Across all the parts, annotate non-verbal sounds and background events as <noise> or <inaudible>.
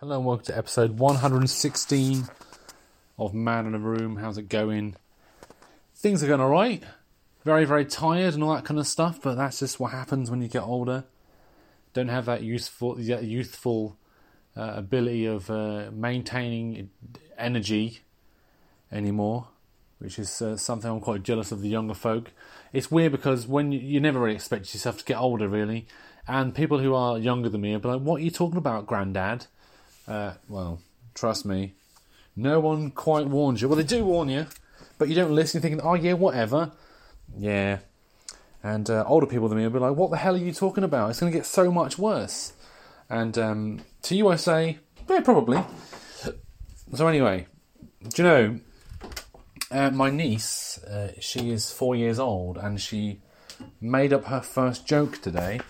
Hello and welcome to episode 116 of Man in a Room. How's it going? Things are going alright. Very, very tired and all that kind of stuff, but that's just what happens when you get older. Don't have that youthful, youthful uh, ability of uh, maintaining energy anymore, which is uh, something I'm quite jealous of the younger folk. It's weird because when you, you never really expect yourself to get older, really, and people who are younger than me are like, "What are you talking about, Grandad?" Uh, well, trust me, no one quite warns you. Well, they do warn you, but you don't listen, you're thinking, "Oh yeah, whatever." Yeah, and uh, older people than me will be like, "What the hell are you talking about? It's going to get so much worse." And um, to you, I say, "Yeah, probably." So anyway, do you know? Uh, my niece, uh, she is four years old, and she made up her first joke today.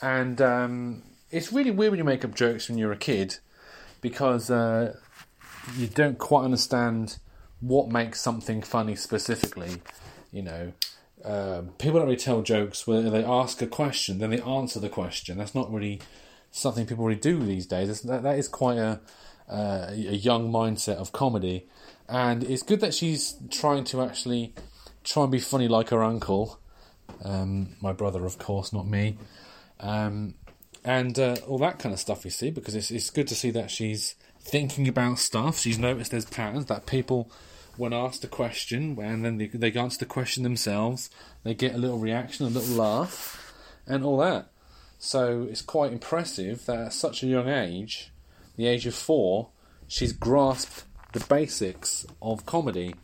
And um, it's really weird when you make up jokes when you're a kid because uh, you don't quite understand what makes something funny specifically. You know, uh, people don't really tell jokes where they ask a question, then they answer the question. That's not really something people really do these days. That, that is quite a, uh, a young mindset of comedy. And it's good that she's trying to actually try and be funny like her uncle. Um, my brother, of course, not me. Um, and uh, all that kind of stuff, you see, because it's, it's good to see that she's thinking about stuff. She's noticed there's patterns that people, when asked a question, and then they, they answer the question themselves, they get a little reaction, a little laugh, and all that. So it's quite impressive that at such a young age, the age of four, she's grasped the basics of comedy.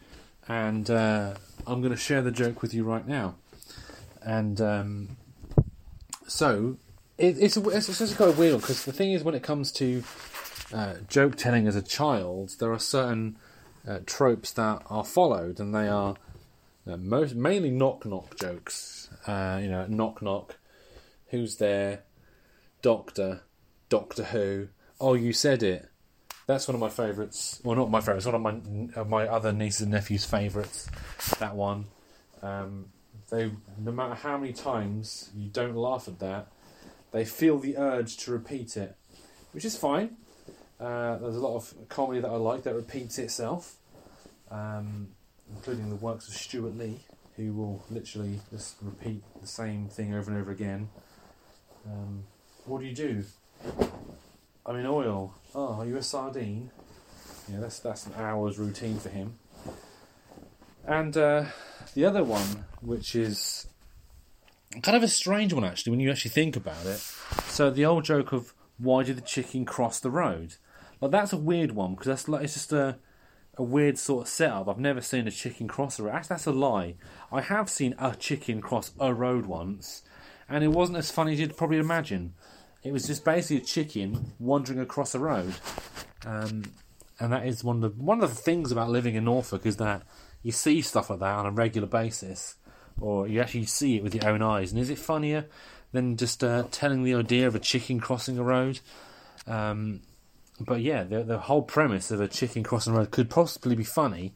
And uh, I'm going to share the joke with you right now. And um, so it, it's it's, it's just kind of weird because the thing is, when it comes to uh, joke telling as a child, there are certain uh, tropes that are followed, and they are uh, most mainly knock knock jokes. Uh, you know, knock knock, who's there? Doctor, Doctor Who. Oh, you said it. That's one of my favourites. Well, not my favourites. One of my of my other nieces and nephews' favourites. That one. Um, they no matter how many times you don't laugh at that, they feel the urge to repeat it, which is fine. Uh, there's a lot of comedy that I like that repeats itself, um, including the works of Stewart Lee, who will literally just repeat the same thing over and over again. Um, what do you do? I'm in oil. Oh, are you a sardine? Yeah, that's that's an hour's routine for him. And uh, the other one, which is kind of a strange one actually, when you actually think about it. So the old joke of why did the chicken cross the road? Like that's a weird one because that's like it's just a a weird sort of setup. I've never seen a chicken cross a road. Actually, that's a lie. I have seen a chicken cross a road once, and it wasn't as funny as you'd probably imagine. It was just basically a chicken wandering across a road, um, and that is one of the one of the things about living in Norfolk is that you see stuff like that on a regular basis, or you actually see it with your own eyes. And is it funnier than just uh, telling the idea of a chicken crossing a road? Um, but yeah, the, the whole premise of a chicken crossing a road could possibly be funny,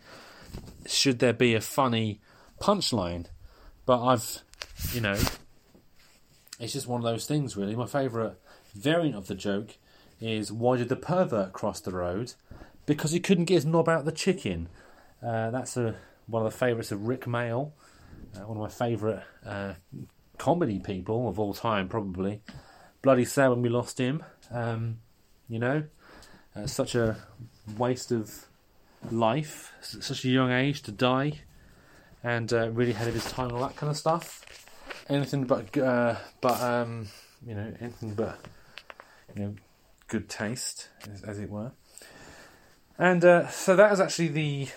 should there be a funny punchline. But I've, you know, it's just one of those things, really. My favourite variant of the joke is why did the pervert cross the road? Because he couldn't get his knob out the chicken. Uh, that's a, one of the favourites of Rik Mayall, uh, one of my favourite uh, comedy people of all time, probably. Bloody sad when we lost him. Um, you know, uh, such a waste of life, such a young age to die, and uh, really ahead of his time, and all that kind of stuff. Anything but, uh, but um, you know, anything but, you know, good taste, as, as it were. And uh, so that is actually the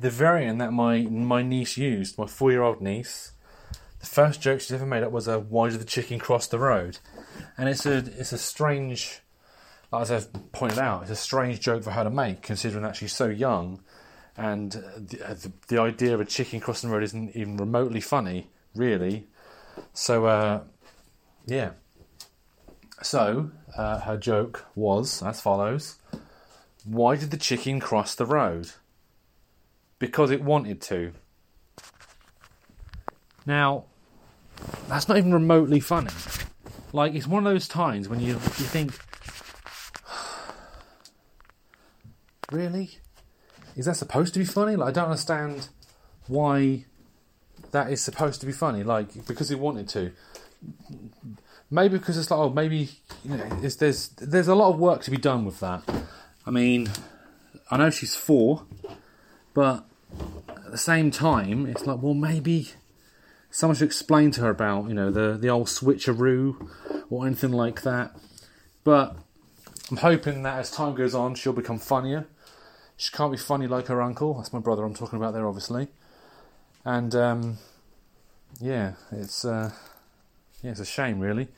the variant that my my niece used, my four year old niece. The first joke she's ever made up was a "Why did the chicken cross the road?" And it's a it's a strange, as I've pointed out, it's a strange joke for her to make, considering that she's so young, and the, the, the idea of a chicken crossing the road isn't even remotely funny, really. So, uh, yeah. So uh, her joke was as follows: Why did the chicken cross the road? Because it wanted to. Now, that's not even remotely funny. Like, it's one of those times when you, you think, <sighs> really? Is that supposed to be funny? Like, I don't understand why that is supposed to be funny. Like, because it wanted to. Maybe because it's like, oh, maybe you know, there's there's a lot of work to be done with that. I mean, I know she's four, but at the same time, it's like, well, maybe someone should explain to her about, you know, the, the old switcheroo or anything like that. But I'm hoping that as time goes on, she'll become funnier. She can't be funny like her uncle. That's my brother I'm talking about there, obviously. And um, yeah, it's uh, yeah, it's a shame, really.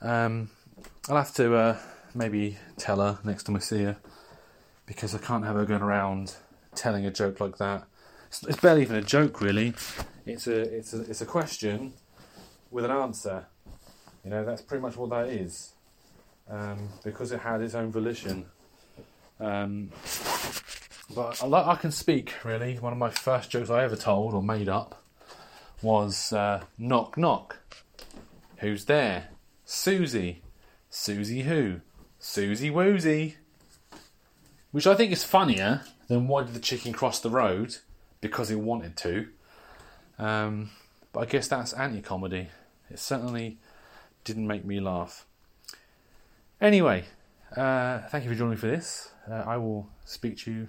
Um, I'll have to uh, maybe tell her next time I see her because I can't have her going around telling a joke like that. It's, it's barely even a joke, really. It's a it's a it's a question with an answer. You know, that's pretty much what that is. Um, because it had its own volition. Um, but I, I can speak really. One of my first jokes I ever told or made up was uh, knock knock. Who's there? Susie. Susie who? Susie Woozy. Which I think is funnier than why did the chicken cross the road? Because it wanted to. Um, but I guess that's anti comedy. It certainly didn't make me laugh. Anyway, uh, thank you for joining me for this. Uh, I will speak to you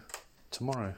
tomorrow.